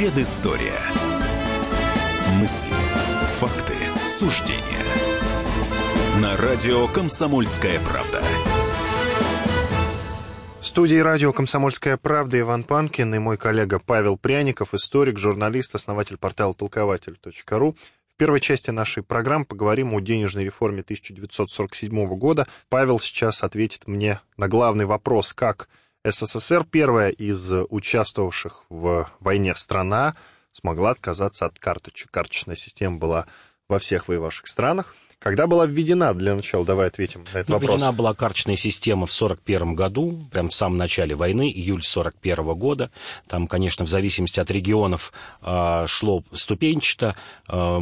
Предыстория. Мысли, факты, суждения. На радио «Комсомольская правда». В студии радио «Комсомольская правда» Иван Панкин и мой коллега Павел Пряников, историк, журналист, основатель портала толкователь.ру. В первой части нашей программы поговорим о денежной реформе 1947 года. Павел сейчас ответит мне на главный вопрос, как СССР, первая из участвовавших в войне страна, смогла отказаться от карточек. Карточная система была во всех воевавших странах. Когда была введена, для начала давай ответим на этот ну, вопрос. Введена была карточная система в 1941 году, прям в самом начале войны, июль 1941 года. Там, конечно, в зависимости от регионов э, шло ступенчато. Э,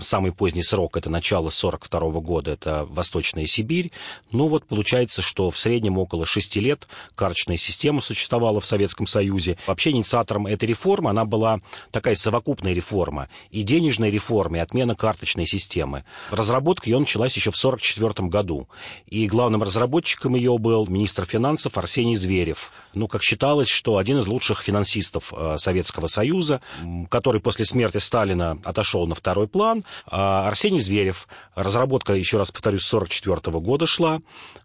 самый поздний срок это начало 1942 года, это Восточная Сибирь. Ну вот получается, что в среднем около 6 лет карточная система существовала в Советском Союзе. Вообще инициатором этой реформы, она была такая совокупная реформа. И денежная реформа, и отмена карточной системы. Разработка ее началась еще в 1944 году. И главным разработчиком ее был министр финансов Арсений Зверев. Ну, как считалось, что один из лучших финансистов э, Советского Союза, который после смерти Сталина отошел на второй план. А Арсений Зверев. Разработка, еще раз повторюсь, с 1944 года шла.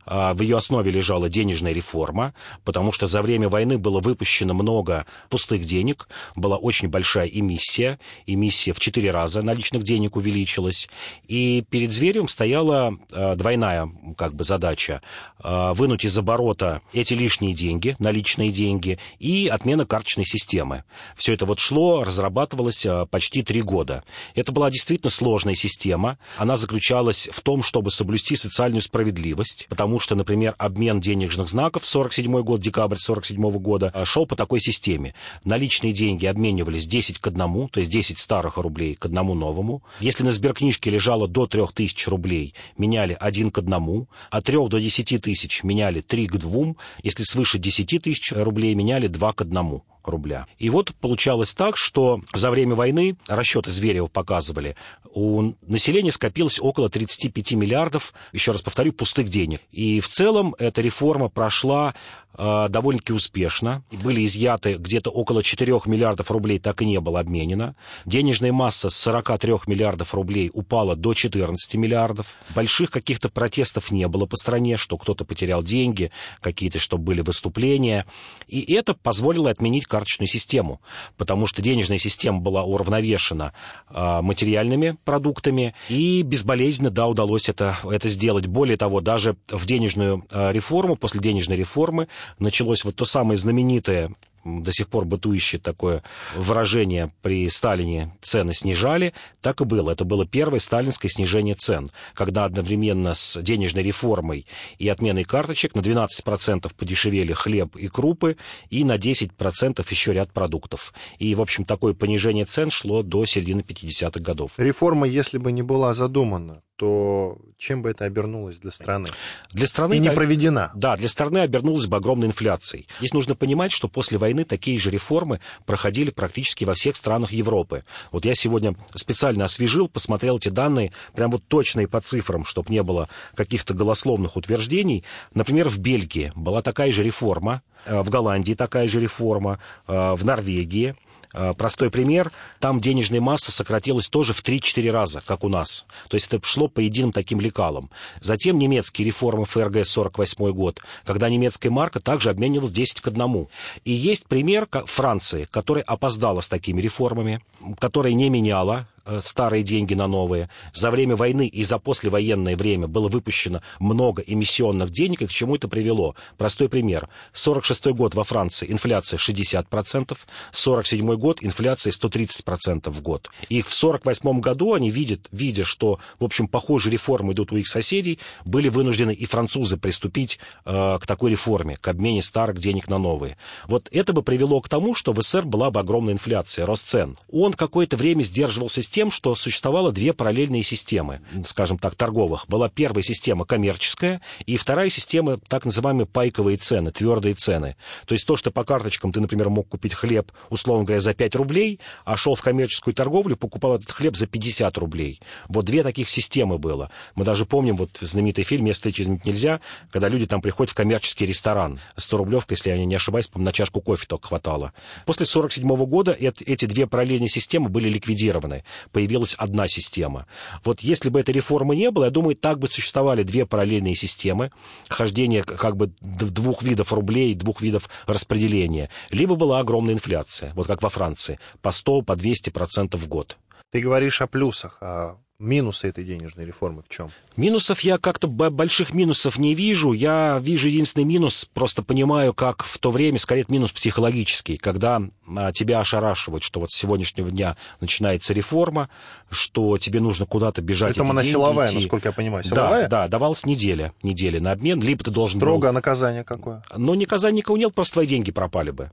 А в ее основе лежала денежная реформа, потому что за время войны было выпущено много пустых денег, была очень большая эмиссия, эмиссия в четыре раза наличных денег увеличилась, и перед Зверевым стояла э, двойная как бы задача э, вынуть из оборота эти лишние деньги, наличные деньги, и отмена карточной системы. Все это вот шло, разрабатывалось э, почти три года. Это была действительно сложная система. Она заключалась в том, чтобы соблюсти социальную справедливость, потому что, например, обмен денежных знаков 47 год, декабрь 47 года шел по такой системе. Наличные деньги обменивались 10 к одному, то есть 10 старых рублей к одному новому. Если на сберкнижке лежало до 3000 рублей, меняли один к одному, от 3 до 10 тысяч меняли 3 к 2, если свыше 10 тысяч рублей меняли 2 к одному рубля. И вот получалось так, что за время войны, расчеты Зверева показывали, у населения скопилось около 35 миллиардов, еще раз повторю, пустых денег. И в целом эта реформа прошла э, довольно-таки успешно. Были изъяты где-то около 4 миллиардов рублей, так и не было обменено. Денежная масса с 43 миллиардов рублей упала до 14 миллиардов. Больших каких-то протестов не было по стране, что кто-то потерял деньги, какие-то, что были выступления. И это позволило отменить карточную систему, потому что денежная система была уравновешена э, материальными продуктами, и безболезненно, да, удалось это, это сделать. Более того, даже в денежную э, реформу, после денежной реформы, началось вот то самое знаменитое до сих пор бытующее такое выражение при Сталине цены снижали, так и было. Это было первое сталинское снижение цен, когда одновременно с денежной реформой и отменой карточек на 12% подешевели хлеб и крупы, и на 10% еще ряд продуктов. И, в общем, такое понижение цен шло до середины 50-х годов. Реформа, если бы не была задумана, то чем бы это обернулось для страны? Для страны... И не проведена. Да, для страны обернулась бы огромной инфляцией. Здесь нужно понимать, что после войны такие же реформы проходили практически во всех странах Европы. Вот я сегодня специально освежил, посмотрел эти данные, прям вот точные по цифрам, чтобы не было каких-то голословных утверждений. Например, в Бельгии была такая же реформа, э, в Голландии такая же реформа, э, в Норвегии. Э, простой пример. Там денежная масса сократилась тоже в 3-4 раза, как у нас. То есть это шло по единым таким лекалам. Затем немецкие реформы ФРГ 48 год, когда немецкая марка также обменивалась 10 к 1. И есть пример Франции, которая опоздала с такими реформами, которая не меняла старые деньги на новые. За время войны и за послевоенное время было выпущено много эмиссионных денег, и к чему это привело? Простой пример. 46 год во Франции инфляция 60%, 47 год инфляция 130% в год. И в 48 году они видят, видя, что, в общем, похожие реформы идут у их соседей, были вынуждены и французы приступить э, к такой реформе, к обмене старых денег на новые. Вот это бы привело к тому, что в СССР была бы огромная инфляция, рост цен. Он какое-то время сдерживался тем, что существовало две параллельные системы, скажем так, торговых. Была первая система коммерческая, и вторая система, так называемые пайковые цены, твердые цены. То есть то, что по карточкам ты, например, мог купить хлеб, условно говоря, за 5 рублей, а шел в коммерческую торговлю, покупал этот хлеб за 50 рублей. Вот две таких системы было. Мы даже помним вот знаменитый фильм «Место изменить нельзя», когда люди там приходят в коммерческий ресторан. 100 рублевка, если я не ошибаюсь, на чашку кофе только хватало. После 1947 года эти две параллельные системы были ликвидированы. Появилась одна система. Вот если бы этой реформы не было, я думаю, так бы существовали две параллельные системы, хождение как бы двух видов рублей, двух видов распределения. Либо была огромная инфляция, вот как во Франции, по 100, по 200 процентов в год. Ты говоришь о плюсах, а минусы этой денежной реформы в чем? Минусов я как-то больших минусов не вижу. Я вижу единственный минус, просто понимаю, как в то время, скорее, минус психологический, когда а, тебя ошарашивают, что вот с сегодняшнего дня начинается реформа, что тебе нужно куда-то бежать. Притом она силовая, идти. насколько я понимаю. Силовая? Да, да, давалась неделя, неделя на обмен, либо ты должен Строго был... наказание какое? Ну, наказание никого нет, просто твои деньги пропали бы.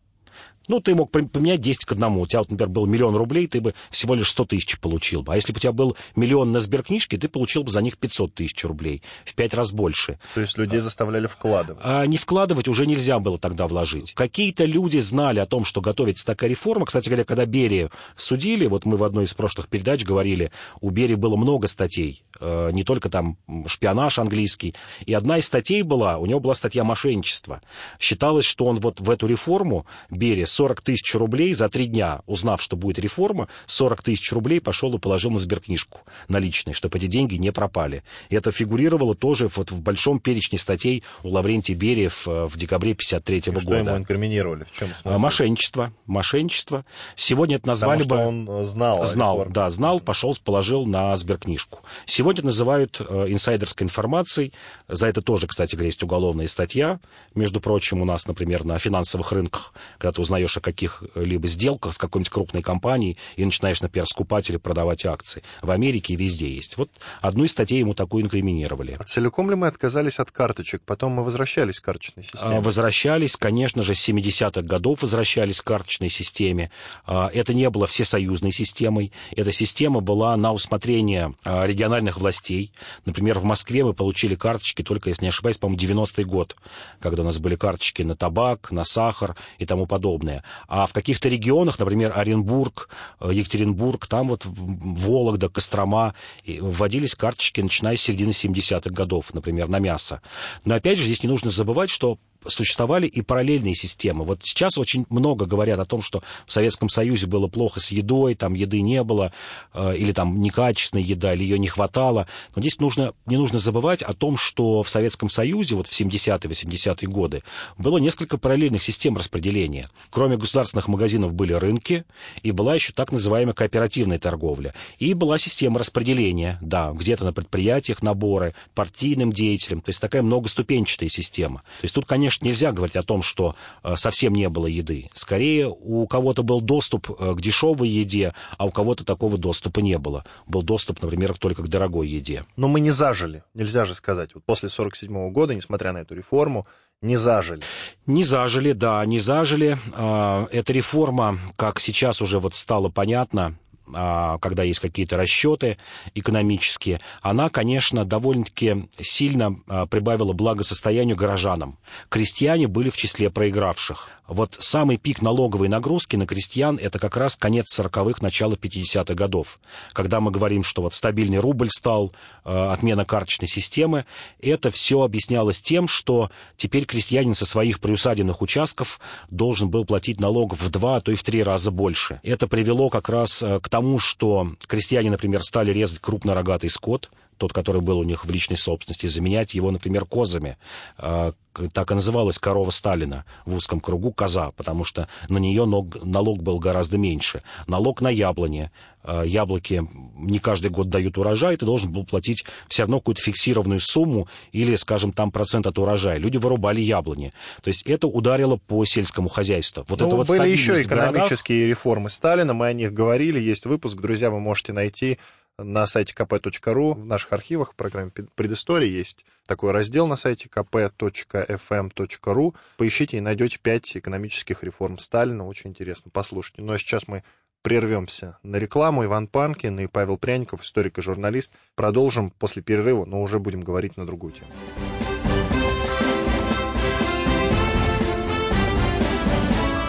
Ну, ты мог поменять 10 к одному. У тебя, вот, например, был миллион рублей, ты бы всего лишь 100 тысяч получил бы. А если бы у тебя был миллион на сберкнижке, ты получил бы за них 500 тысяч рублей. В пять раз больше. То есть людей заставляли вкладывать? А не вкладывать уже нельзя было тогда вложить. Какие-то люди знали о том, что готовится такая реформа. Кстати говоря, когда Берию судили, вот мы в одной из прошлых передач говорили, у Берии было много статей. Э, не только там шпионаж английский. И одна из статей была, у него была статья мошенничества. Считалось, что он вот в эту реформу, Берия, 40 тысяч рублей за три дня, узнав, что будет реформа, 40 тысяч рублей пошел и положил на сберкнижку наличные, чтобы эти деньги не пропали. Это фигурировало тоже вот в большом перечне статей у Лаврентия Берия в, в декабре 53 -го года. Что ему инкриминировали? В чем смысл? Мошенничество. Мошенничество. Сегодня это назвали Потому бы... он знал. Знал, да, знал, пошел, положил на сберкнижку. Сегодня называют э, инсайдерской информацией. За это тоже, кстати говоря, есть уголовная статья. Между прочим, у нас, например, на финансовых рынках, когда ты узнаешь узнаешь о каких-либо сделках с какой-нибудь крупной компанией и начинаешь, например, скупать или продавать акции. В Америке и везде есть. Вот одну из статей ему такую инкриминировали. А целиком ли мы отказались от карточек? Потом мы возвращались к карточной системе? А, возвращались, конечно же, с 70-х годов возвращались к карточной системе. А, это не было всесоюзной системой. Эта система была на усмотрение а, региональных властей. Например, в Москве мы получили карточки только, если не ошибаюсь, по-моему, 90-й год, когда у нас были карточки на табак, на сахар и тому подобное. А в каких-то регионах, например, Оренбург, э, Екатеринбург, там вот Вологда, Кострома, вводились карточки, начиная с середины 70-х годов, например, на мясо. Но опять же, здесь не нужно забывать, что существовали и параллельные системы. Вот сейчас очень много говорят о том, что в Советском Союзе было плохо с едой, там еды не было, э, или там некачественная еда, или ее не хватало. Но здесь нужно, не нужно забывать о том, что в Советском Союзе вот в 70-80-е годы было несколько параллельных систем распределения. Кроме государственных магазинов были рынки, и была еще так называемая кооперативная торговля. И была система распределения, да, где-то на предприятиях наборы, партийным деятелям, то есть такая многоступенчатая система. То есть тут, конечно, конечно, нельзя говорить о том, что э, совсем не было еды. Скорее, у кого-то был доступ э, к дешевой еде, а у кого-то такого доступа не было. Был доступ, например, только к дорогой еде. Но мы не зажили, нельзя же сказать. Вот после 1947 года, несмотря на эту реформу, не зажили. Не зажили, да, не зажили. А, эта реформа, как сейчас уже вот стало понятно, когда есть какие-то расчеты экономические, она, конечно, довольно-таки сильно а, прибавила благосостоянию горожанам. Крестьяне были в числе проигравших. Вот самый пик налоговой нагрузки на крестьян – это как раз конец 40-х, начало 50-х годов. Когда мы говорим, что вот стабильный рубль стал, э, отмена карточной системы, это все объяснялось тем, что теперь крестьянин со своих приусадебных участков должен был платить налогов в два, а то и в три раза больше. Это привело как раз э, к тому, что крестьяне, например, стали резать крупнорогатый скот, тот, который был у них в личной собственности, заменять его, например, козами. А, так и называлась корова Сталина в узком кругу коза, потому что на нее налог был гораздо меньше. Налог на яблони. А, яблоки не каждый год дают урожай, ты должен был платить все равно какую-то фиксированную сумму или, скажем, там процент от урожая. Люди вырубали яблони. То есть это ударило по сельскому хозяйству. Вот ну, это вот были еще экономические реформы Сталина, мы о них говорили, есть выпуск, друзья, вы можете найти на сайте kp.ru, в наших архивах в программе «Предыстория» есть такой раздел на сайте kp.fm.ru. Поищите и найдете пять экономических реформ Сталина. Очень интересно, послушайте. Ну а сейчас мы прервемся на рекламу. Иван Панкин и Павел Пряников, историк и журналист. Продолжим после перерыва, но уже будем говорить на другую тему.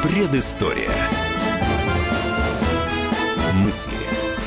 Предыстория. Мысли,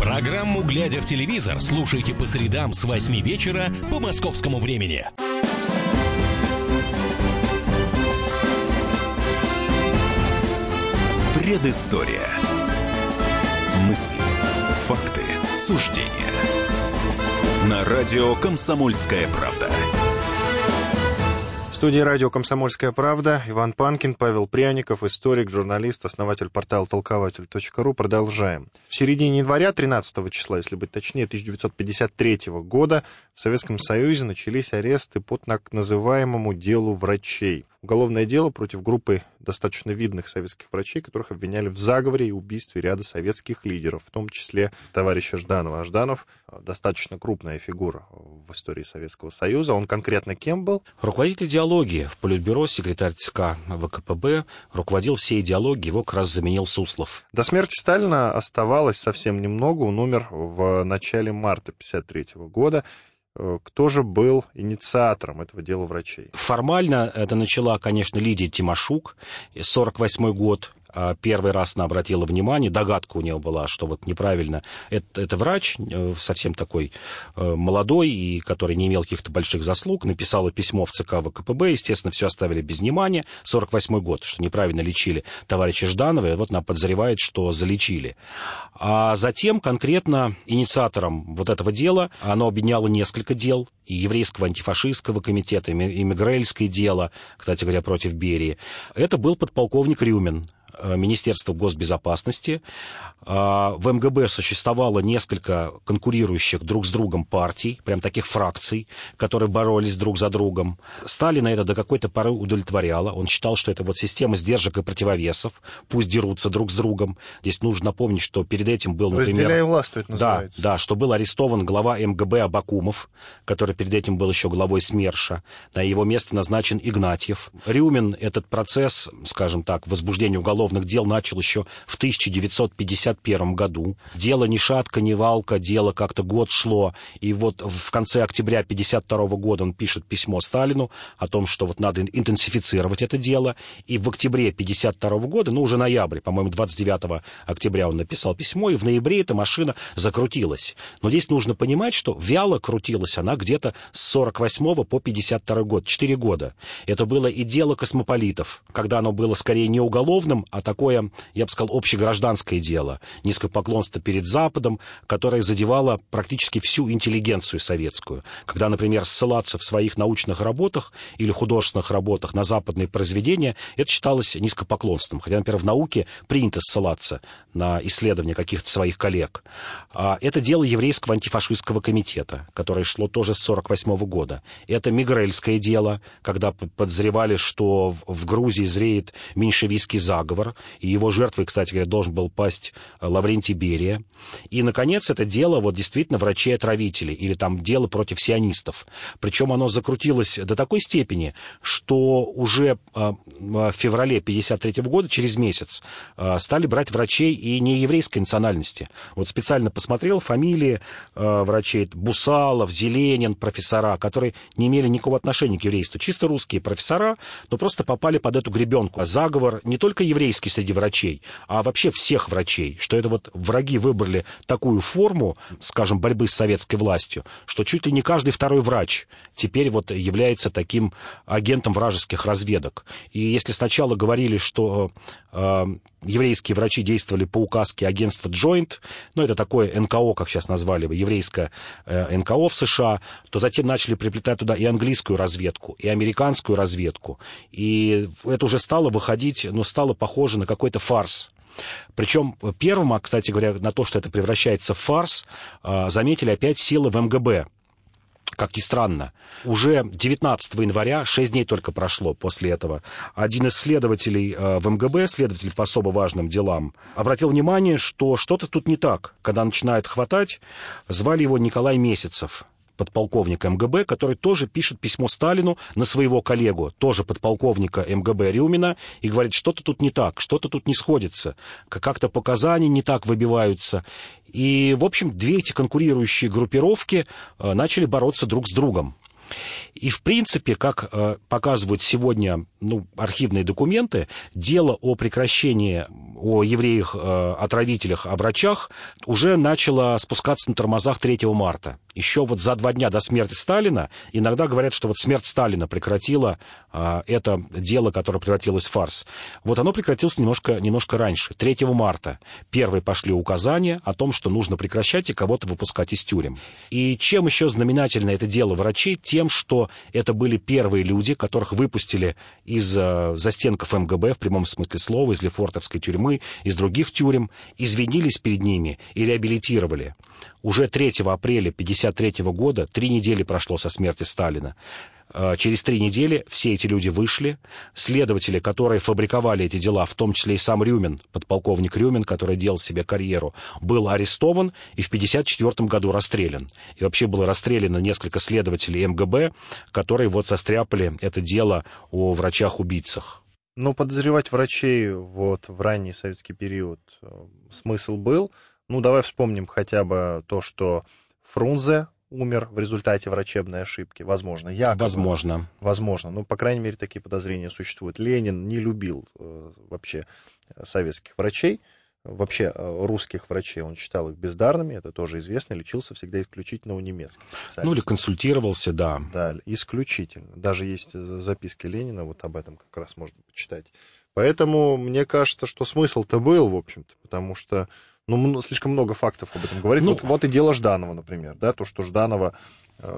Программу «Глядя в телевизор» слушайте по средам с 8 вечера по московскому времени. Предыстория. Мысли, факты, суждения на радио «Комсомольская правда». Студии радио «Комсомольская правда» Иван Панкин, Павел Пряников, историк, журналист, основатель портала толкователь.ру. Продолжаем. В середине января, 13 числа, если быть точнее, 1953 года в Советском Союзе начались аресты по так называемому делу врачей уголовное дело против группы достаточно видных советских врачей, которых обвиняли в заговоре и убийстве ряда советских лидеров, в том числе товарища Жданова. А Жданов достаточно крупная фигура в истории Советского Союза. Он конкретно кем был? Руководитель идеологии в Политбюро, секретарь ЦК ВКПБ, руководил всей идеологией, его как раз заменил Суслов. До смерти Сталина оставалось совсем немного, он умер в начале марта 1953 года. Э, кто же был инициатором этого дела врачей? Формально это начала, конечно, Лидия Тимошук, 48 год, первый раз она обратила внимание, догадка у нее была, что вот неправильно. Это, это врач, э, совсем такой э, молодой, и который не имел каких-то больших заслуг, написала письмо в ЦК ВКПБ, естественно, все оставили без внимания. 48 год, что неправильно лечили товарища Жданова, и вот она подозревает, что залечили. А затем конкретно инициатором вот этого дела, оно объединяло несколько дел, и еврейского антифашистского комитета, и Мигрельское дело, кстати говоря, против Берии. Это был подполковник Рюмин, Министерства госбезопасности. А, в МГБ существовало несколько конкурирующих друг с другом партий, прям таких фракций, которые боролись друг за другом. Сталина это до какой-то поры удовлетворяло. Он считал, что это вот система сдержек и противовесов. Пусть дерутся друг с другом. Здесь нужно напомнить, что перед этим был, например... Разделяй власть, это называется. Да, да, что был арестован глава МГБ Абакумов, который перед этим был еще главой СМЕРШа. На его место назначен Игнатьев. Рюмин этот процесс, скажем так, возбуждения уголовных дел начал еще в 1950 1951 году. Дело ни шатка, ни валка, дело как-то год шло. И вот в конце октября 1952 года он пишет письмо Сталину о том, что вот надо интенсифицировать это дело. И в октябре 1952 года, ну уже ноябрь, по-моему, 29 октября он написал письмо, и в ноябре эта машина закрутилась. Но здесь нужно понимать, что вяло крутилась она где-то с 48 по 52 год, 4 года. Это было и дело космополитов, когда оно было скорее не уголовным, а такое, я бы сказал, общегражданское дело низкопоклонство перед Западом, которое задевало практически всю интеллигенцию советскую. Когда, например, ссылаться в своих научных работах или художественных работах на западные произведения, это считалось низкопоклонством. Хотя, например, в науке принято ссылаться на исследования каких-то своих коллег. А это дело еврейского антифашистского комитета, которое шло тоже с 1948 года. Это Мигрельское дело, когда подозревали, что в Грузии зреет меньшевистский заговор, и его жертвой, кстати говоря, должен был пасть Лаврентий Берия. И, наконец, это дело вот действительно врачей-отравителей, или там дело против сионистов. Причем оно закрутилось до такой степени, что уже а, в феврале 1953 года, через месяц, а, стали брать врачей и не еврейской национальности. Вот специально посмотрел фамилии врачей Бусалов, Зеленин, профессора, которые не имели никакого отношения к еврейству. Чисто русские профессора, но просто попали под эту гребенку. Заговор не только еврейский среди врачей, а вообще всех врачей, что это вот враги выбрали такую форму, скажем, борьбы с советской властью, что чуть ли не каждый второй врач теперь вот является таким агентом вражеских разведок. И если сначала говорили, что э, еврейские врачи действовали по указке агентства Joint, ну, это такое НКО, как сейчас назвали бы, еврейское э, НКО в США, то затем начали приплетать туда и английскую разведку, и американскую разведку. И это уже стало выходить, ну, стало похоже на какой-то фарс. Причем первым, а, кстати говоря, на то, что это превращается в фарс, а, заметили опять силы в МГБ как ни странно, уже 19 января, 6 дней только прошло после этого, один из следователей э, в МГБ, следователь по особо важным делам, обратил внимание, что что-то тут не так. Когда начинает хватать, звали его Николай Месяцев подполковника МГБ, который тоже пишет письмо Сталину на своего коллегу, тоже подполковника МГБ Рюмина, и говорит, что-то тут не так, что-то тут не сходится, как-то показания не так выбиваются. И, в общем, две эти конкурирующие группировки э, начали бороться друг с другом. И, в принципе, как э, показывают сегодня ну, архивные документы, дело о прекращении, о евреях-отравителях, э, о врачах уже начало спускаться на тормозах 3 марта. Еще вот за два дня до смерти Сталина иногда говорят, что вот смерть Сталина прекратила э, это дело, которое превратилось в фарс. Вот оно прекратилось немножко, немножко раньше. 3 марта первые пошли указания о том, что нужно прекращать и кого-то выпускать из тюрем. И чем еще знаменательно это дело врачей? Тем, что это были первые люди, которых выпустили из э, застенков МГБ, в прямом смысле слова, из Лефортовской тюрьмы, из других тюрем, извинились перед ними и реабилитировали. Уже 3 апреля 1953 года, три недели прошло со смерти Сталина, Э, через три недели все эти люди вышли. Следователи, которые фабриковали эти дела, в том числе и сам Рюмин, подполковник Рюмин, который делал себе карьеру, был арестован и в 1954 году расстрелян. И вообще было расстреляно несколько следователей МГБ, которые вот состряпали это дело о врачах-убийцах. Ну, подозревать врачей вот в ранний советский период э, смысл был. Ну, давай вспомним хотя бы то, что Фрунзе умер в результате врачебной ошибки. Возможно. Якобы. Возможно. Возможно. Ну, по крайней мере, такие подозрения существуют. Ленин не любил э, вообще советских врачей, вообще э, русских врачей. Он считал их бездарными, это тоже известно, лечился всегда исключительно у немецких. Ну, или консультировался, да. Да, исключительно. Даже есть записки Ленина, вот об этом как раз можно почитать. Поэтому мне кажется, что смысл-то был, в общем-то, потому что ну, слишком много фактов об этом говорит. Ну, вот, вот и дело Жданова, например, да, то, что Жданова,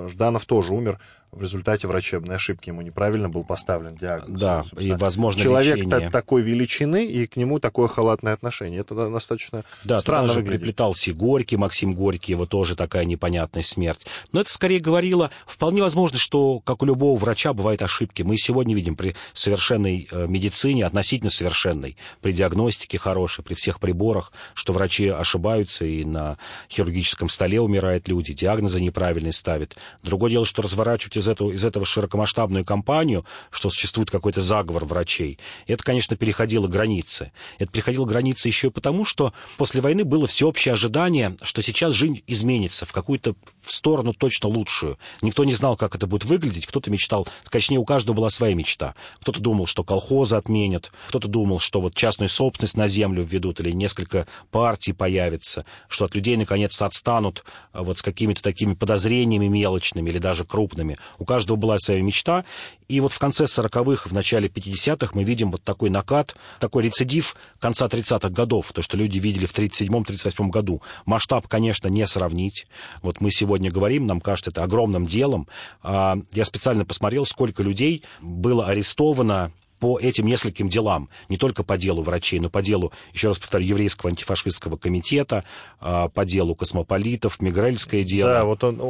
Жданов тоже умер в результате врачебной ошибки ему неправильно был поставлен диагноз. Да, и возможно Человек лечение. такой величины, и к нему такое халатное отношение. Это достаточно да, странно же приплетался и Горький, Максим Горький, его тоже такая непонятная смерть. Но это скорее говорило, вполне возможно, что, как у любого врача, бывают ошибки. Мы сегодня видим при совершенной э, медицине, относительно совершенной, при диагностике хорошей, при всех приборах, что врачи ошибаются, и на хирургическом столе умирают люди, диагнозы неправильные ставят. Другое дело, что разворачивать из этого, из этого широкомасштабную кампанию, что существует какой-то заговор врачей, это, конечно, переходило границы. Это переходило границы еще и потому, что после войны было всеобщее ожидание, что сейчас жизнь изменится в какую-то в сторону точно лучшую. Никто не знал, как это будет выглядеть. Кто-то мечтал, точнее, у каждого была своя мечта. Кто-то думал, что колхозы отменят, кто-то думал, что вот частную собственность на землю введут или несколько партий появится, что от людей наконец-то отстанут а, вот с какими-то такими подозрениями мелочными или даже крупными. У каждого была своя мечта. И вот в конце 40-х, в начале 50-х мы видим вот такой накат, такой рецидив конца 30-х годов, то, что люди видели в 37-38 году. Масштаб, конечно, не сравнить. Вот мы сегодня говорим, нам кажется это огромным делом. А, я специально посмотрел, сколько людей было арестовано по этим нескольким делам, не только по делу врачей, но по делу, еще раз повторю, еврейского антифашистского комитета, а, по делу космополитов, Мигрельское дело. Да, вот он,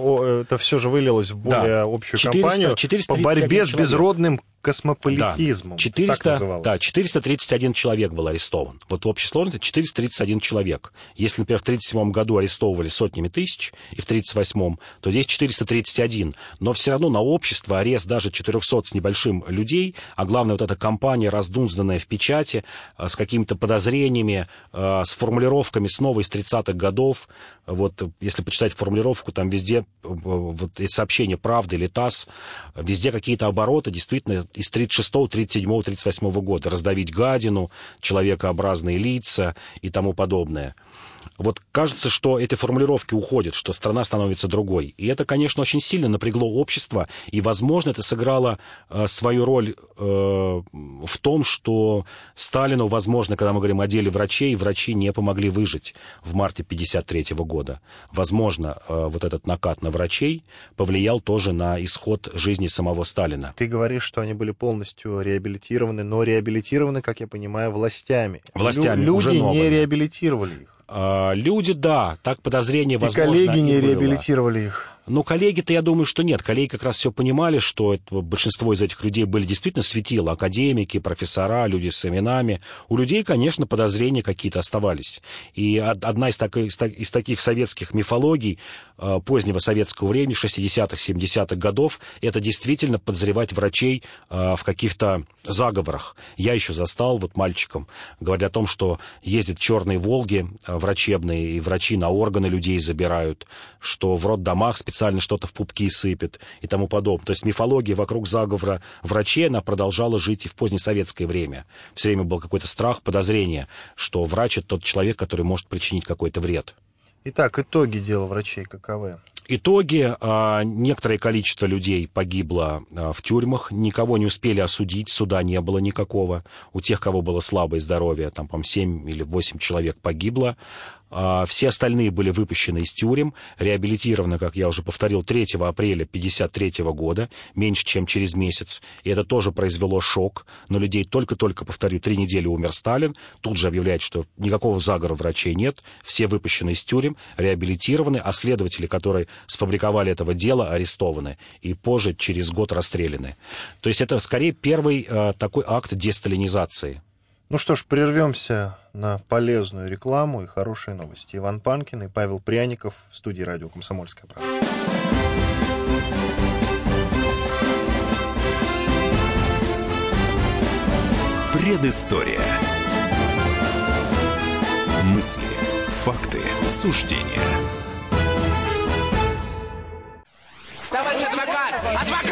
это все же вылилось в более да. общую 400, кампанию 400 по борьбе с безродным космополитизмом. Да, 400, да, 431 человек был арестован. Вот в общей сложности 431 человек. Если, например, в 1937 году арестовывали сотнями тысяч, и в 1938, то здесь 431. Но все равно на общество арест даже 400 с небольшим людей, а главное, вот эта компания, раздунзданная в печати, э, с какими-то подозрениями, э, с формулировками снова из 30-х годов. Вот если почитать формулировку, там везде э, вот, сообщение «Правда» или «ТАСС», везде какие-то обороты, действительно из 36, 37, 38 года, раздавить гадину, человекообразные лица и тому подобное. Вот кажется, что эти формулировки уходят, что страна становится другой. И это, конечно, очень сильно напрягло общество, и, возможно, это сыграло э, свою роль э, в том, что Сталину, возможно, когда мы говорим о деле врачей, врачи не помогли выжить в марте 1953 года. Возможно, э, вот этот накат на врачей повлиял тоже на исход жизни самого Сталина. Ты говоришь, что они были полностью реабилитированы, но реабилитированы, как я понимаю, властями. Властями, Лю- уже Люди не новыми. реабилитировали их. А, Люди, да, так подозрение, И возможно, коллеги не и было. реабилитировали их. Но коллеги-то, я думаю, что нет. Коллеги как раз все понимали, что это, большинство из этих людей были действительно светила. Академики, профессора, люди с именами. У людей, конечно, подозрения какие-то оставались. И од- одна из так- из таких советских мифологий э, позднего советского времени, 60-х, 70-х годов, это действительно подозревать врачей э, в каких-то заговорах. Я еще застал вот мальчиком, говоря о том, что ездят черные «Волги» э, врачебные, и врачи на органы людей забирают, что в роддомах специально что-то в пупки сыпят и тому подобное. То есть мифология вокруг заговора врачей, она продолжала жить и в позднесоветское время. Все время был какой-то страх, подозрение, что врач — это тот человек, который может причинить какой-то вред. Итак, итоги дела врачей каковы? Итоги, а, некоторое количество людей погибло а, в тюрьмах, никого не успели осудить, суда не было никакого. У тех, кого было слабое здоровье, там, по 7 или 8 человек погибло. А, Все остальные были выпущены из тюрем, реабилитированы, как я уже повторил, 3 апреля 1953 года, меньше, чем через месяц. И это тоже произвело шок. Но людей только-только, повторю, три недели умер Сталин. Тут же объявляет, что никакого заговора врачей нет. Все выпущены из тюрем, реабилитированы, а следователи, которые сфабриковали этого дела, арестованы. И позже, через год, расстреляны. То есть это скорее первый э, такой акт десталинизации. Ну что ж, прервемся на полезную рекламу и хорошие новости. Иван Панкин и Павел Пряников в студии радио «Комсомольская правда». Предыстория. Мысли, факты, суждения. Товарищ адвокат! Адвокат!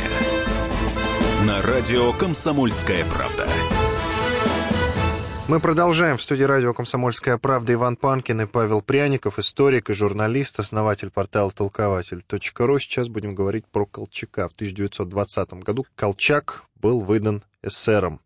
На радио «Комсомольская правда». Мы продолжаем. В студии радио «Комсомольская правда» Иван Панкин и Павел Пряников, историк и журналист, основатель портала толкователь.ру. Сейчас будем говорить про Колчака. В 1920 году Колчак был выдан эсером.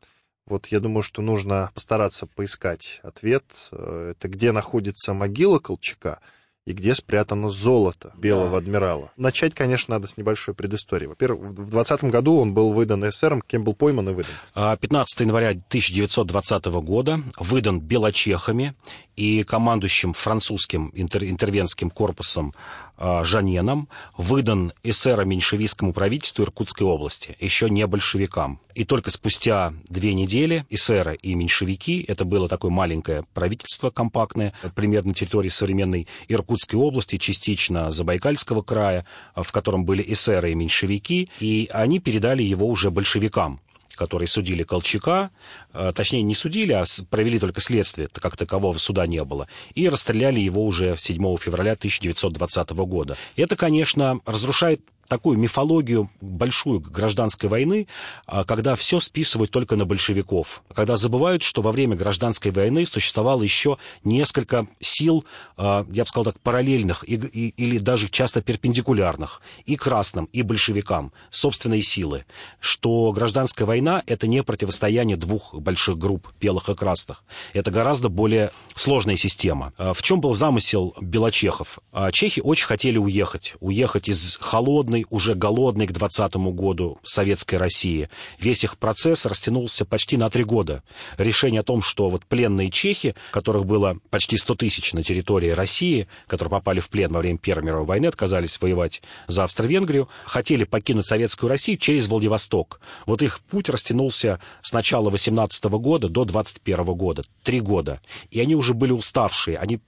Вот я думаю, что нужно постараться поискать ответ. Э, Это где находится могила Колчака и где спрятано золото белого адмирала. Начать, конечно, надо с небольшой предыстории. Во-первых, в 20 году он был выдан эсером, кем был пойман и выдан. А, 15 января 1920 года выдан белочехами и командующим французским интер- интервентским корпусом а, Жаненом, выдан эсеро-меньшевистскому правительству Иркутской области, еще не большевикам. И только спустя две недели эсеры и меньшевики, это было такое маленькое правительство компактное, примерно территории современной Иркутской области, частично Забайкальского края, а, в котором были эсеры и меньшевики, и они передали его уже большевикам которые судили Колчака, э, точнее, не судили, а провели только следствие, как такового суда не было, и расстреляли его уже 7 февраля 1920 года. Это, конечно, разрушает такую мифологию большую гражданской войны, а, когда все списывают только на большевиков. Когда забывают, что во время гражданской войны существовало еще несколько сил, а, я бы сказал так, параллельных и- и- или даже часто перпендикулярных и красным, и большевикам, собственные силы. Что гражданская война — это не противостояние двух больших групп, белых и красных. Это гораздо более сложная система. А, В чем был замысел Белочехов? Чехи очень хотели уехать. Уехать из холодной, уже голодной к 20 году советской России. Весь их процесс растянулся почти на три года. Решение о том, что вот пленные чехи, которых было почти 100 тысяч на территории России, которые попали в плен во время Первой мировой войны, отказались воевать за Австро-Венгрию, хотели покинуть Советскую Россию через Владивосток. Вот их путь растянулся с начала 18 года до 21 года. Три года. И они уже были уставшие. Они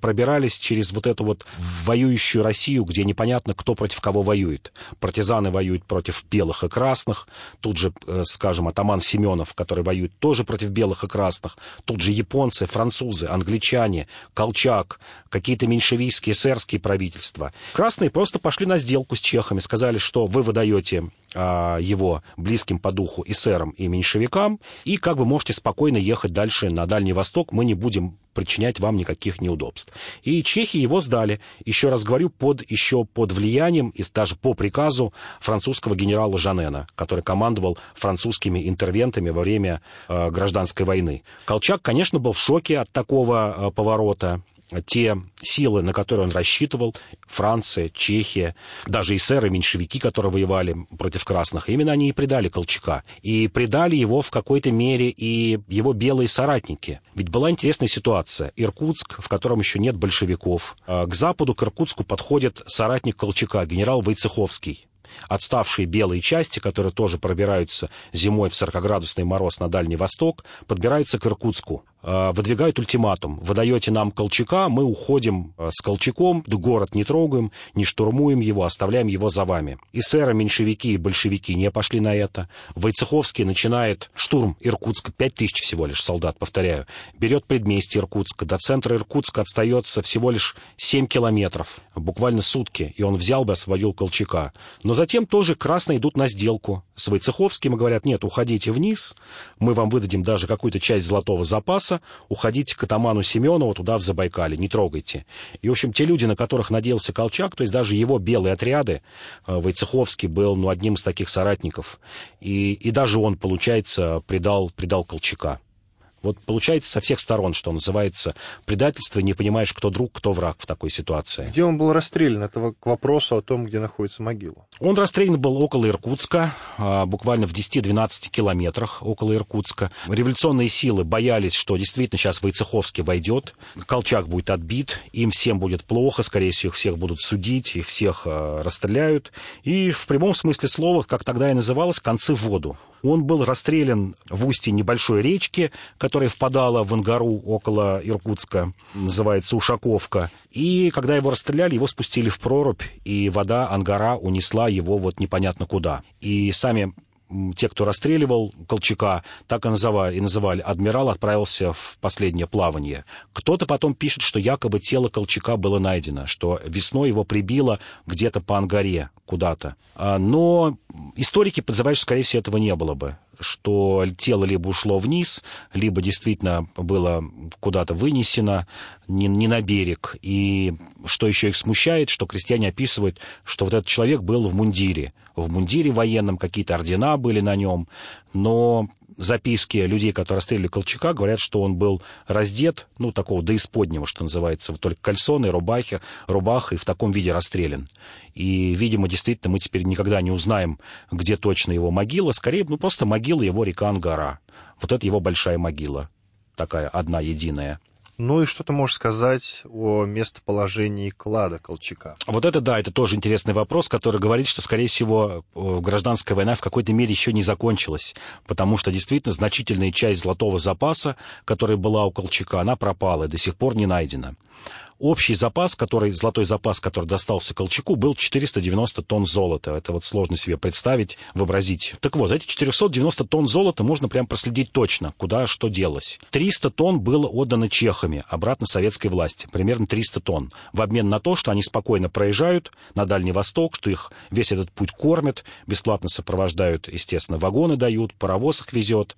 пробирались через вот эту вот воюющую Россию, где непонятно, кто против кого воюет. Партизаны воюют против белых и красных, тут же, э, скажем, атаман Семенов, который воюет тоже против белых и красных, тут же японцы, французы, англичане, Колчак, какие-то меньшевистские, эсерские правительства. Красные просто пошли на сделку с чехами, сказали, что вы выдаете его близким по духу эсерам и меньшевикам, и как бы можете спокойно ехать дальше на Дальний Восток, мы не будем причинять вам никаких неудобств. И чехи его сдали, еще раз говорю, под, еще под влиянием и даже по приказу французского генерала Жанена, который командовал французскими интервентами во время э, гражданской войны. Колчак, конечно, был в шоке от такого э, поворота те силы, на которые он рассчитывал, Франция, Чехия, даже эсеры, меньшевики, которые воевали против красных, именно они и предали Колчака. И предали его в какой-то мере и его белые соратники. Ведь была интересная ситуация. Иркутск, в котором еще нет большевиков. А к западу, к Иркутску подходит соратник Колчака, генерал Войцеховский отставшие белые части, которые тоже пробираются зимой в 40-градусный мороз на Дальний Восток, подбираются к Иркутску. Э, выдвигают ультиматум. Вы даете нам Колчака, мы уходим э, с Колчаком, город не трогаем, не штурмуем его, оставляем его за вами. И сэры, меньшевики и большевики не пошли на это. Войцеховский начинает штурм Иркутска, пять тысяч всего лишь солдат, повторяю. Берет предместье Иркутска. До центра Иркутска отстается всего лишь 7 километров, буквально сутки, и он взял бы, освободил Колчака. Но затем тоже красные идут на сделку с Войцеховским и говорят, нет, уходите вниз, мы вам выдадим даже какую-то часть золотого запаса, Донбасса, уходите к атаману Семенову туда, в Забайкале, не трогайте. И, в общем, те люди, на которых надеялся Колчак, то есть даже его белые отряды, э, Войцеховский был ну, одним из таких соратников, и, и даже он, получается, предал, предал Колчака. Вот получается со всех сторон, что называется, предательство, не понимаешь, кто друг, кто враг в такой ситуации. Где он был расстрелян? Это к вопросу о том, где находится могила. Он расстрелян был около Иркутска, а, буквально в 10-12 километрах около Иркутска. Революционные силы боялись, что действительно сейчас Войцеховский войдет, Колчак будет отбит, им всем будет плохо, скорее всего, их всех будут судить, их всех а, расстреляют. И в прямом смысле слова, как тогда и называлось, концы в воду. Он был расстрелян в устье небольшой речки, которая впадала в Ангару около Иркутска, называется Ушаковка. И когда его расстреляли, его спустили в прорубь, и вода Ангара унесла его вот непонятно куда. И сами те, кто расстреливал Колчака, так и называли, и называли, адмирал отправился в последнее плавание. Кто-то потом пишет, что якобы тело Колчака было найдено, что весной его прибило где-то по Ангаре куда-то. А, но историки подозревают, что, скорее всего, этого не было бы что тело либо ушло вниз, либо действительно было куда-то вынесено не, не на берег. И что еще их смущает, что крестьяне описывают, что вот этот человек был в мундире. В мундире военном какие-то ордена были на нем, но записки людей, которые расстреляли Колчака, говорят, что он был раздет, ну, такого до исподнего, что называется, вот только кальсоны, рубахи, рубаха, и в таком виде расстрелян. И, видимо, действительно, мы теперь никогда не узнаем, где точно его могила. Скорее, ну, просто могила его река Ангара. Вот это его большая могила. Такая одна, единая. Ну и что ты можешь сказать о местоположении клада Колчака? Вот это, да, это тоже интересный вопрос, который говорит, что, скорее всего, гражданская война в какой-то мере еще не закончилась, потому что действительно значительная часть золотого запаса, которая была у Колчака, она пропала и до сих пор не найдена. Общий запас, который, золотой запас, который достался Колчаку, был 490 тонн золота. Это вот сложно себе представить, вообразить. Так вот, эти 490 тонн золота можно прям проследить точно, куда что делось. 300 тонн было отдано чехами, обратно советской власти. Примерно 300 тонн. В обмен на то, что они спокойно проезжают на Дальний Восток, что их весь этот путь кормят, бесплатно сопровождают, естественно, вагоны дают, паровоз их везет.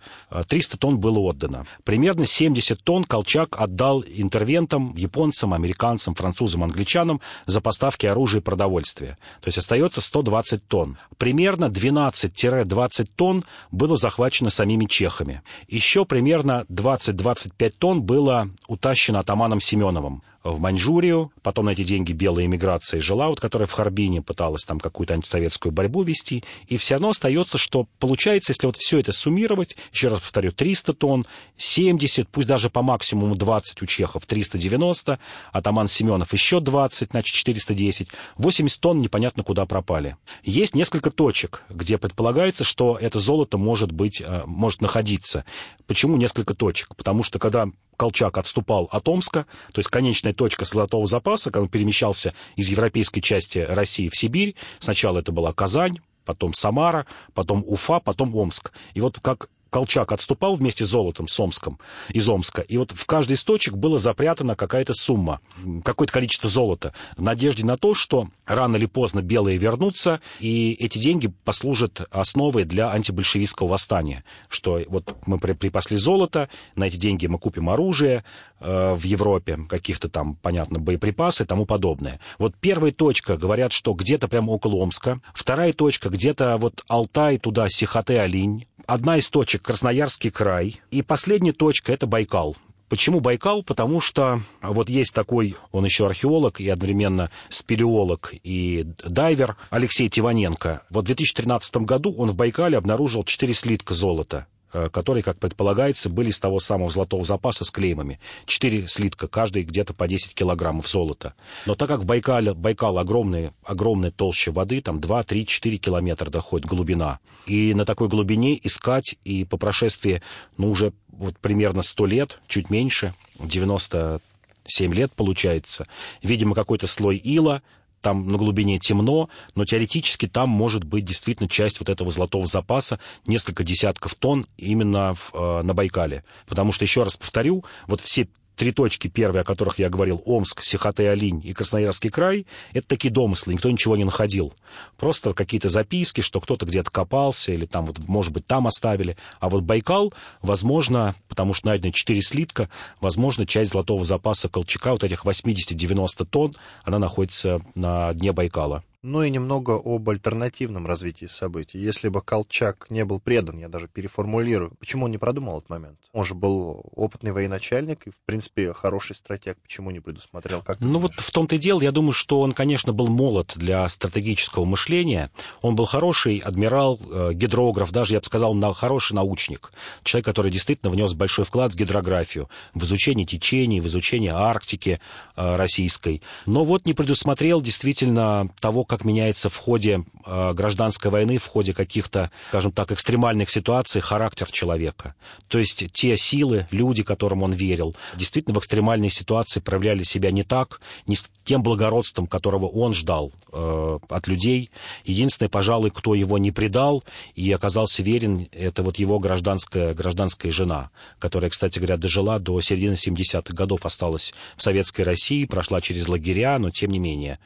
300 тонн было отдано. Примерно 70 тонн Колчак отдал интервентам, японцам, американцам, французам, англичанам за поставки оружия и продовольствия. То есть остается 120 тонн. Примерно 12-20 тонн было захвачено самими чехами. Еще примерно 20-25 тонн было утащено атаманом Семеновым в Маньчжурию, потом на эти деньги белая эмиграция жила, вот, которая в Харбине пыталась там какую-то антисоветскую борьбу вести, и все равно остается, что получается, если вот все это суммировать, еще раз повторю, 300 тонн, 70, пусть даже по максимуму 20 у чехов, 390, атаман Семенов еще 20, значит 410, 80 тонн непонятно куда пропали. Есть несколько точек, где предполагается, что это золото может быть, э, может находиться. Почему несколько точек? Потому что когда Колчак отступал от Омска, то есть конечная точка золотого запаса, когда он перемещался из европейской части России в Сибирь. Сначала это была Казань, потом Самара, потом Уфа, потом Омск. И вот как Колчак отступал вместе с золотом с Омском, из Омска, и вот в каждый источник была запрятана какая-то сумма, какое-то количество золота, в надежде на то, что рано или поздно белые вернутся, и эти деньги послужат основой для антибольшевистского восстания, что вот мы припасли золото, на эти деньги мы купим оружие э, в Европе, каких-то там, понятно, боеприпасы и тому подобное. Вот первая точка, говорят, что где-то прямо около Омска, вторая точка где-то вот Алтай туда, Сихоте-Алинь, одна из точек Красноярский край, и последняя точка это Байкал. Почему Байкал? Потому что вот есть такой, он еще археолог и одновременно спелеолог и дайвер Алексей Тиваненко. Вот в 2013 году он в Байкале обнаружил 4 слитка золота. Э, которые, как предполагается, были из того самого золотого запаса с клеймами. Четыре слитка, каждый где-то по 10 килограммов золота. Но так как в Байкале, Байкал огромные, огромные толща воды, там 2, 3, 4 километра доходит глубина. И на такой глубине искать и по прошествии, ну, уже вот примерно 100 лет, чуть меньше, 97 лет получается, видимо, какой-то слой ила, там на глубине темно, но теоретически там может быть действительно часть вот этого золотого запаса, несколько десятков тонн именно в, э, на Байкале. Потому что, еще раз повторю, вот все три точки первые, о которых я говорил, Омск, Сихотэ-Алинь и Красноярский край, это такие домыслы, никто ничего не находил. Просто какие-то записки, что кто-то где-то копался, или там, вот, может быть, там оставили. А вот Байкал, возможно, потому что найдено четыре слитка, возможно, часть золотого запаса Колчака, вот этих 80-90 тонн, она находится на дне Байкала. Ну и немного об альтернативном развитии событий. Если бы Колчак не был предан, я даже переформулирую, почему он не продумал этот момент? Он же был опытный военачальник и, в принципе, хороший стратег. Почему не предусмотрел? Как ну вот в том-то и дело. Я думаю, что он, конечно, был молод для стратегического мышления. Он был хороший адмирал, э, гидрограф, даже, я бы сказал, хороший научник. Человек, который действительно внес большой вклад в гидрографию, в изучение течений, в изучение Арктики э, российской. Но вот не предусмотрел действительно того, как меняется в ходе э, гражданской войны, в ходе каких-то, скажем так, экстремальных ситуаций характер человека. То есть те силы, люди, которым он верил, действительно в экстремальной ситуации проявляли себя не так, не с тем благородством, которого он ждал э, от людей. Единственное, пожалуй, кто его не предал и оказался верен, это вот его гражданская, гражданская жена, которая, кстати говоря, дожила до середины 70-х годов, осталась в Советской России, прошла через лагеря, но тем не менее.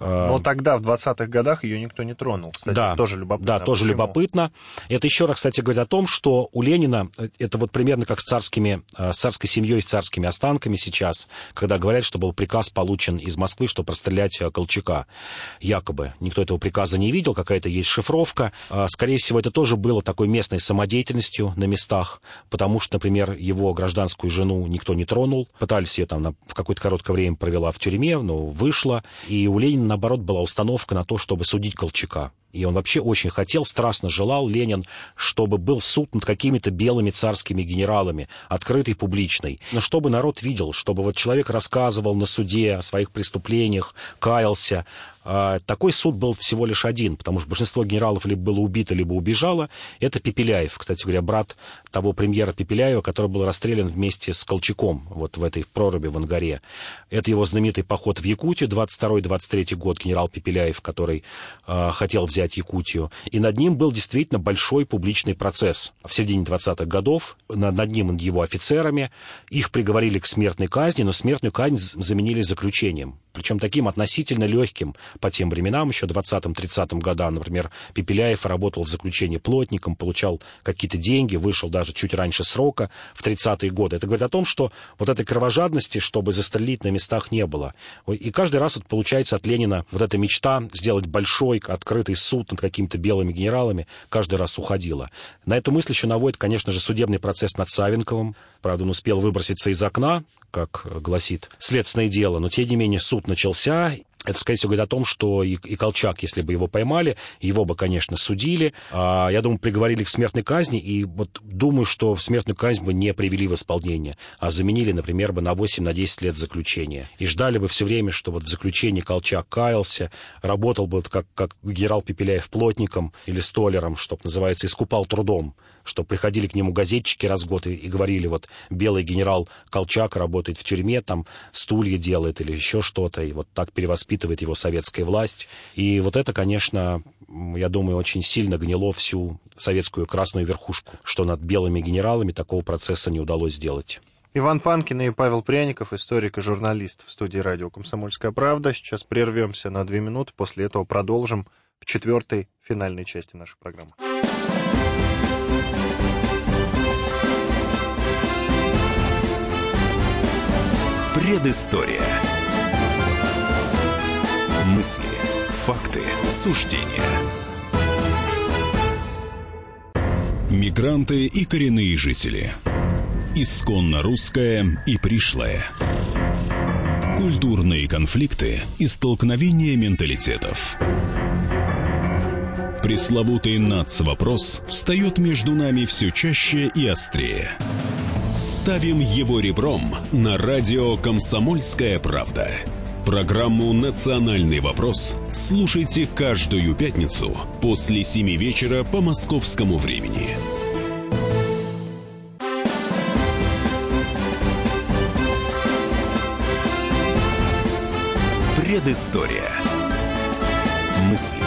Но эм, тогда, в 20-х годах, ее никто не тронул. Кстати, да, тоже любопытно. Да, тоже Почему? любопытно. Это еще раз, кстати, говорит о том, что у Ленина, э, это вот примерно как с, царскими, э, с царской семьей, с царскими останками сейчас, когда говорят, что был приказ получен из Москвы, что прострелять э, Колчака. Якобы. Никто этого приказа не видел, какая-то есть шифровка. Скорее всего, это тоже было такой местной самодеятельностью на местах, потому что, например, его гражданскую жену никто не тронул. Пытались ее там на, в какое-то короткое время провела в тюрьме, но вышла. И у Ленина наоборот, была установка на то, чтобы судить Колчака. И он вообще очень хотел, страстно желал, Ленин, чтобы был суд над какими-то белыми царскими генералами, открытый, публичный. Но чтобы народ видел, чтобы вот человек рассказывал на суде о своих преступлениях, каялся, такой суд был всего лишь один, потому что большинство генералов либо было убито, либо убежало. Это Пепеляев, кстати говоря, брат того премьера Пепеляева, который был расстрелян вместе с Колчаком вот в этой проруби в Ангаре. Это его знаменитый поход в Якутию, 22-23 год, генерал Пепеляев, который э, хотел взять Якутию. И над ним был действительно большой публичный процесс. В середине 20-х годов над, над ним его офицерами. Их приговорили к смертной казни, но смертную казнь заменили заключением причем таким относительно легким по тем временам, еще 20-30 годам. Например, Пепеляев работал в заключении плотником, получал какие-то деньги, вышел даже чуть раньше срока, в 30-е годы. Это говорит о том, что вот этой кровожадности, чтобы застрелить на местах, не было. И каждый раз вот получается от Ленина вот эта мечта сделать большой открытый суд над какими-то белыми генералами каждый раз уходила. На эту мысль еще наводит, конечно же, судебный процесс над Савенковым. Правда, он успел выброситься из окна, как гласит следственное дело, но тем не менее суд начался, это, скорее всего, говорит о том, что и, и Колчак, если бы его поймали, его бы, конечно, судили. А, я думаю, приговорили к смертной казни, и вот думаю, что в смертную казнь бы не привели в исполнение, а заменили, например, бы на 8-10 на лет заключения. И ждали бы все время, что вот в заключении Колчак каялся, работал бы как, как генерал Пепеляев плотником или столером, что называется, искупал трудом что приходили к нему газетчики раз в год и, и говорили, вот белый генерал Колчак работает в тюрьме, там стулья делает или еще что-то, и вот так перевоспитывает его советская власть. И вот это, конечно, я думаю, очень сильно гнило всю советскую красную верхушку, что над белыми генералами такого процесса не удалось сделать. Иван Панкин и Павел Пряников, историк и журналист в студии радио «Комсомольская правда». Сейчас прервемся на две минуты, после этого продолжим в четвертой финальной части нашей программы. Предыстория. Мысли, факты, суждения. Мигранты и коренные жители. Исконно русское и пришлое. Культурные конфликты и столкновения менталитетов. Пресловутый НАЦ-вопрос встает между нами все чаще и острее. Ставим его ребром на радио «Комсомольская правда». Программу «Национальный вопрос» слушайте каждую пятницу после семи вечера по московскому времени. Предыстория. Мысли,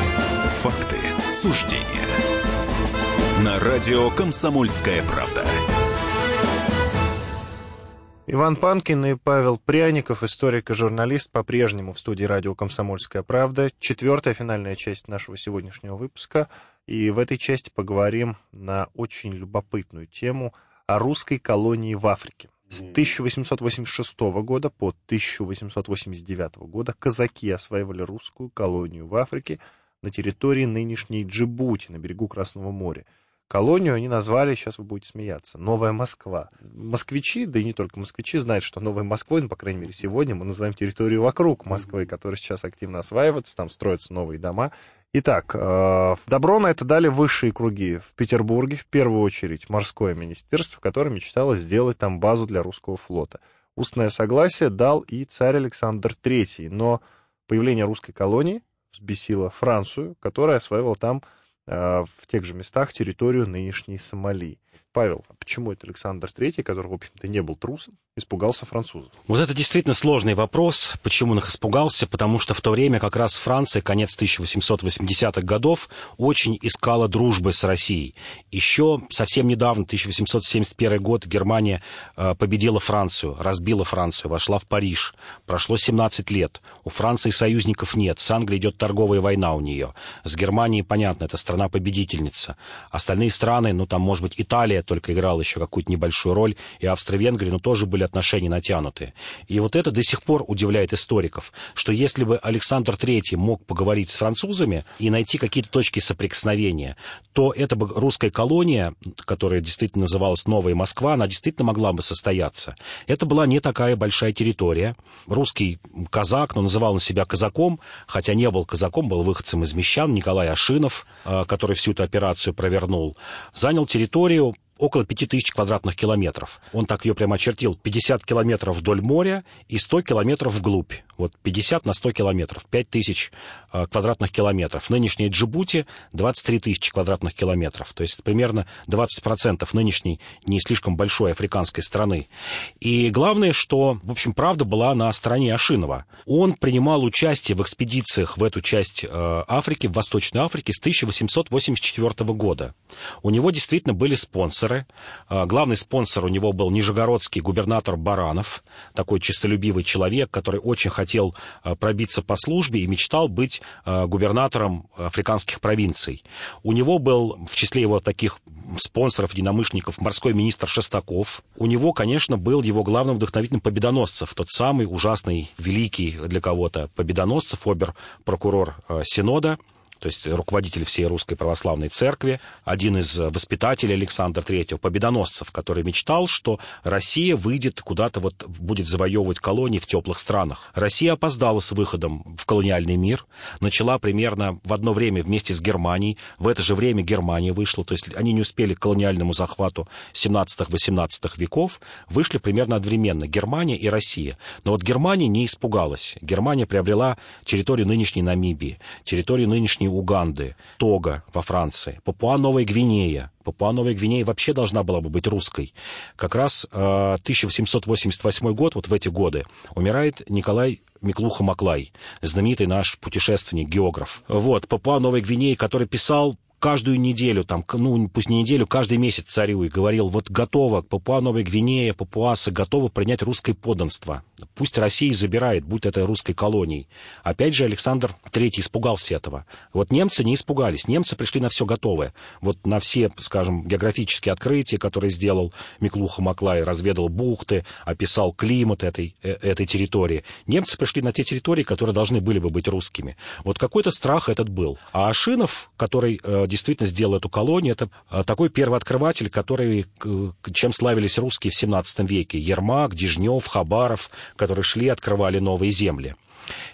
факты, суждения. На радио «Комсомольская правда». Иван Панкин и Павел Пряников, историк и журналист, по-прежнему в студии радио «Комсомольская правда». Четвертая финальная часть нашего сегодняшнего выпуска. И в этой части поговорим на очень любопытную тему о русской колонии в Африке. С 1886 года по 1889 года казаки осваивали русскую колонию в Африке на территории нынешней Джибути на берегу Красного моря. Колонию они назвали, сейчас вы будете смеяться, Новая Москва. Москвичи, да и не только москвичи, знают, что Новой Москвой, ну, по крайней мере, сегодня мы называем территорию вокруг Москвы, которая сейчас активно осваивается, там строятся новые дома. Итак, э, добро на это дали высшие круги в Петербурге, в первую очередь морское министерство, которое мечтало сделать там базу для русского флота. Устное согласие дал и царь Александр III, но появление русской колонии взбесило Францию, которая осваивала там в тех же местах территорию нынешней Сомали. Павел, а почему это Александр III, который, в общем-то, не был трусом, испугался французов? Вот это действительно сложный вопрос. Почему он их испугался? Потому что в то время как раз Франция, конец 1880-х годов, очень искала дружбы с Россией. Еще совсем недавно, 1871 год, Германия э, победила Францию, разбила Францию, вошла в Париж. Прошло 17 лет. У Франции союзников нет. С Англией идет торговая война у нее. С Германией, понятно, это страна-победительница. Остальные страны, ну там, может быть, Италия только играла еще какую-то небольшую роль, и Австро-Венгрия, но тоже были отношения натянутые. И вот это до сих пор удивляет историков, что если бы Александр III мог поговорить с французами и найти какие-то точки соприкосновения, то эта бы русская колония, которая действительно называлась Новая Москва, она действительно могла бы состояться. Это была не такая большая территория. Русский казак, но называл он себя казаком, хотя не был казаком, был выходцем из Мещан, Николай Ашинов, э, который всю эту операцию провернул, занял территорию около 5000 квадратных километров. Он так ее прямо очертил. 50 километров вдоль моря и 100 километров вглубь. Вот 50 на 100 километров, 5 тысяч э, квадратных километров. Нынешняя Джибути 23 тысячи квадратных километров. То есть примерно 20% нынешней не слишком большой африканской страны. И главное, что, в общем, правда была на стороне Ашинова. Он принимал участие в экспедициях в эту часть э, Африки, в Восточной Африке с 1884 года. У него действительно были спонсоры. Э, главный спонсор у него был нижегородский губернатор Баранов, такой честолюбивый человек, который очень хотел хотел э, пробиться по службе и мечтал быть э, губернатором африканских провинций. У него был в числе его таких спонсоров, единомышленников, морской министр Шестаков. У него, конечно, был его главным вдохновителем победоносцев, тот самый ужасный, великий для кого-то победоносцев, обер-прокурор э, Синода, то есть руководитель всей русской православной церкви, один из воспитателей Александра III, победоносцев, который мечтал, что Россия выйдет куда-то, вот будет завоевывать колонии в теплых странах. Россия опоздала с выходом в колониальный мир, начала примерно в одно время вместе с Германией, в это же время Германия вышла, то есть они не успели к колониальному захвату 17-18 веков, вышли примерно одновременно Германия и Россия. Но вот Германия не испугалась. Германия приобрела территорию нынешней Намибии, территорию нынешней Уганды, Тога во Франции, Папуа-Новая Гвинея. Папуа-Новая Гвинея вообще должна была бы быть русской. Как раз э, 1888 год, вот в эти годы, умирает Николай Миклуха Маклай, знаменитый наш путешественник, географ. Вот, Папуа Новой Гвинеи, который писал каждую неделю, там, ну, пусть не неделю, каждый месяц царю и говорил, вот готово, Папуа Новая Гвинея, Папуасы готовы принять русское подданство. Пусть Россия забирает, будь это русской колонией. Опять же, Александр III испугался этого. Вот немцы не испугались. Немцы пришли на все готовое. Вот на все, скажем, географические открытия, которые сделал Миклуха Маклай, разведал бухты, описал климат этой, э, этой территории. Немцы пришли на те территории, которые должны были бы быть русскими. Вот какой-то страх этот был. А Ашинов, который э, действительно сделал эту колонию. Это а, такой первооткрыватель, который, чем славились русские в 17 веке. Ермак, Дежнев, Хабаров, которые шли, открывали новые земли.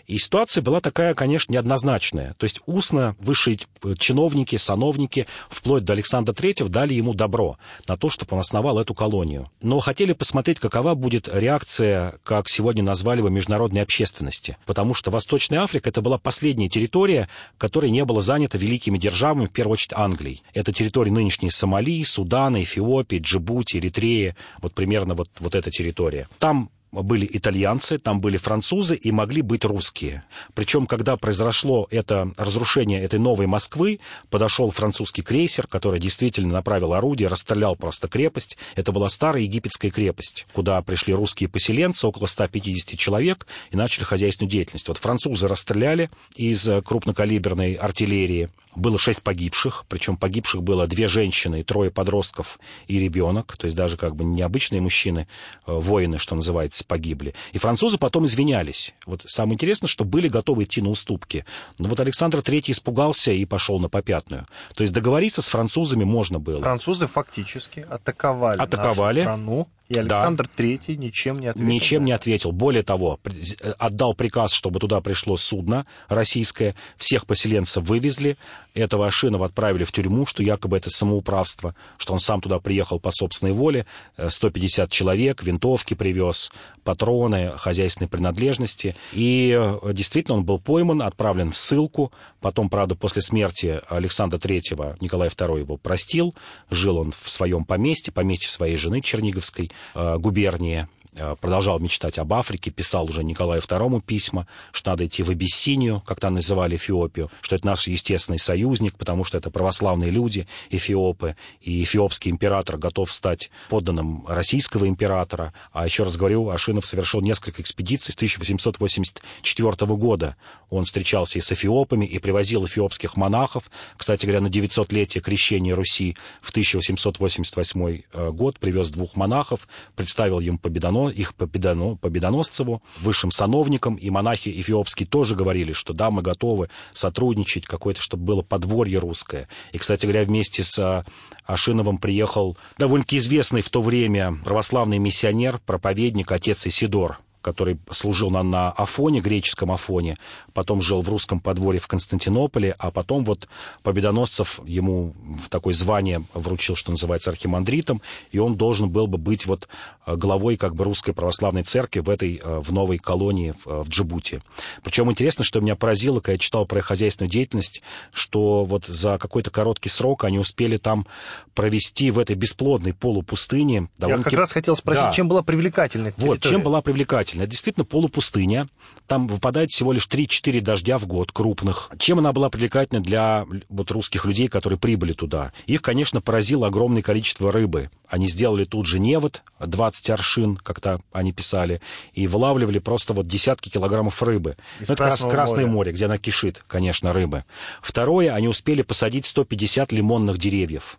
И ситуация была такая, конечно, неоднозначная. То есть устно высшие чиновники, сановники, вплоть до Александра III, дали ему добро на то, чтобы он основал эту колонию. Но хотели посмотреть, какова будет реакция, как сегодня назвали бы, международной общественности. Потому что Восточная Африка это была последняя территория, которая не была занята великими державами, в первую очередь Англией. Это территория нынешней Сомали, Судана, Эфиопии, Джибути, Эритреи. Вот примерно вот, вот эта территория. Там были итальянцы, там были французы и могли быть русские. Причем, когда произошло это разрушение этой новой Москвы, подошел французский крейсер, который действительно направил орудие, расстрелял просто крепость. Это была старая египетская крепость, куда пришли русские поселенцы, около 150 человек, и начали хозяйственную деятельность. Вот французы расстреляли из крупнокалиберной артиллерии. Было шесть погибших, причем погибших было две женщины, трое подростков и ребенок, то есть даже как бы необычные мужчины, э, воины, что называется, погибли. И французы потом извинялись. Вот самое интересное, что были готовы идти на уступки. Но вот Александр III испугался и пошел на попятную. То есть договориться с французами можно было. Французы фактически атаковали, атаковали. нашу страну и Александр да. III ничем не ответил. Ничем не ответил. Более того, э, отдал приказ, чтобы туда пришло судно российское, всех поселенцев вывезли, этого Ашинова отправили в тюрьму, что якобы это самоуправство, что он сам туда приехал по собственной воле, 150 э, человек, винтовки привез, патроны, хозяйственные принадлежности. И э, действительно он был пойман, отправлен в ссылку. Потом, правда, после смерти Александра III Николай II его простил. Жил он в своем поместье, поместье своей жены Черниговской губернии. Э, продолжал мечтать об Африке, писал уже Николаю II письма, что надо идти в Абиссинию, как там называли Эфиопию, что это наш естественный союзник, потому что это православные люди, эфиопы, и эфиопский император готов стать подданным российского императора. А еще раз говорю, Ашинов совершил несколько экспедиций с 1884 года. Он встречался и с эфиопами, и привозил эфиопских монахов. Кстати говоря, на 900-летие крещения Руси в 1888 э, год привез двух монахов, представил им победоносцев, их победоно, Победоносцеву, высшим сановникам, и монахи эфиопские тоже говорили, что да, мы готовы сотрудничать, какое-то, чтобы было подворье русское. И, кстати говоря, вместе с а, Ашиновым приехал довольно-таки известный в то время православный миссионер, проповедник, отец Исидор, который служил на, на Афоне, греческом Афоне, потом жил в русском подворье в Константинополе, а потом вот Победоносцев ему в такое звание вручил, что называется, архимандритом, и он должен был бы быть вот э, главой как бы русской православной церкви в этой, э, в новой колонии в, э, в Джибути. Причем интересно, что меня поразило, когда я читал про хозяйственную деятельность, что вот за какой-то короткий срок они успели там провести в этой бесплодной полупустыне. Я как раз хотел спросить, да. чем была привлекательна территория? Вот, чем была привлекательна. Это действительно полупустыня. Там выпадает всего лишь 3-4 4 дождя в год крупных. Чем она была привлекательна для вот русских людей, которые прибыли туда? Их, конечно, поразило огромное количество рыбы. Они сделали тут же невод, 20 аршин, как-то они писали, и вылавливали просто вот десятки килограммов рыбы. Из ну, это как раз Красное моря. море, где она кишит, конечно, рыбы. Второе, они успели посадить 150 лимонных деревьев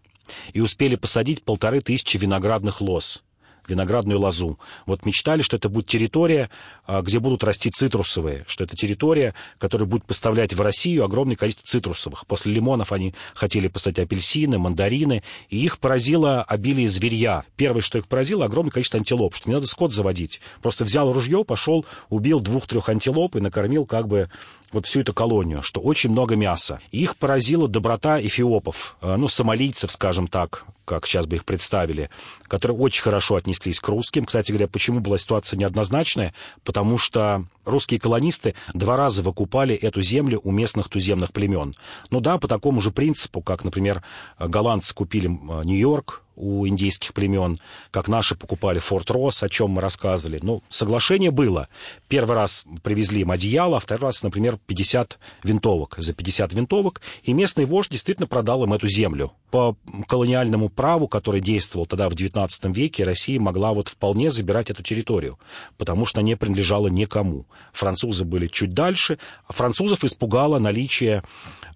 и успели посадить полторы тысячи виноградных лоз виноградную лозу. Вот мечтали, что это будет территория, где будут расти цитрусовые, что это территория, которая будет поставлять в Россию огромное количество цитрусовых. После лимонов они хотели посадить апельсины, мандарины, и их поразило обилие зверья. Первое, что их поразило, огромное количество антилоп, что не надо скот заводить. Просто взял ружье, пошел, убил двух-трех антилоп и накормил как бы вот всю эту колонию, что очень много мяса. И их поразила доброта эфиопов, а, ну, сомалийцев, скажем так, как сейчас бы их представили, которые очень хорошо отнеслись к русским. Кстати говоря, почему была ситуация неоднозначная? Потому что русские колонисты два раза выкупали эту землю у местных туземных племен. Ну да, по такому же принципу, как, например, голландцы купили Нью-Йорк, у индейских племен, как наши покупали Форт Росс, о чем мы рассказывали. Ну, соглашение было. Первый раз привезли им одеяло, а второй раз, например, 50 винтовок. За 50 винтовок. И местный вождь действительно продал им эту землю. По колониальному праву, который действовал тогда в XIX веке, Россия могла вот вполне забирать эту территорию, потому что не принадлежала никому. Французы были чуть дальше, а французов испугало наличие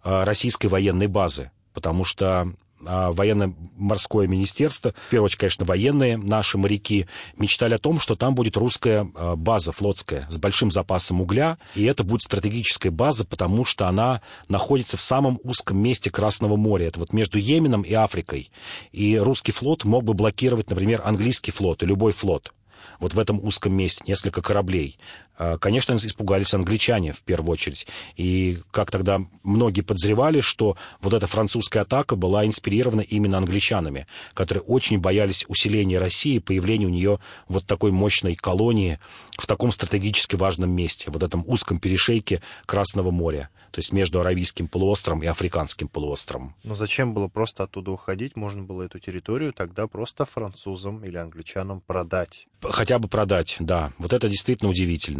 э, российской военной базы потому что военно-морское министерство, в первую очередь, конечно, военные наши моряки, мечтали о том, что там будет русская а, база флотская с большим запасом угля, и это будет стратегическая база, потому что она находится в самом узком месте Красного моря, это вот между Йеменом и Африкой. И русский флот мог бы блокировать, например, английский флот и любой флот вот в этом узком месте, несколько кораблей. А, конечно, испугались англичане в первую очередь. И как тогда многие подозревали, что вот эта французская атака была инспирирована именно англичанами, которые очень боялись усиления России, появления у нее вот такой мощной колонии в таком стратегически важном месте, вот этом узком перешейке Красного моря, то есть между Аравийским полуостровом и Африканским полуостровом. Но зачем было просто оттуда уходить? Можно было эту территорию тогда просто французам или англичанам продать. Хотя бы продать, да. Вот это действительно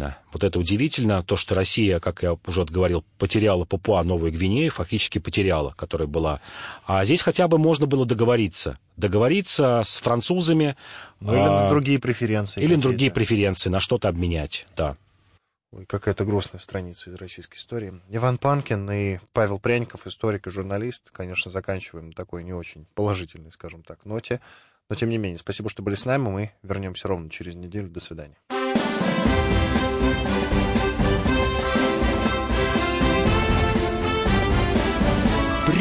удивительно. Вот это удивительно, то, что Россия, как я уже говорил, потеряла Папуа Новую Гвинею, фактически потеряла, которая была. А здесь хотя бы можно было договориться. Договориться с французами. Ну, или а, на другие преференции. Или на другие преференции, на что-то обменять, да. Ой, какая-то грустная страница из российской истории. Иван Панкин и Павел Пряников, историк и журналист. Конечно, заканчиваем на такой не очень положительной, скажем так, ноте. Но, тем не менее, спасибо, что были с нами. Мы вернемся ровно через неделю. До свидания.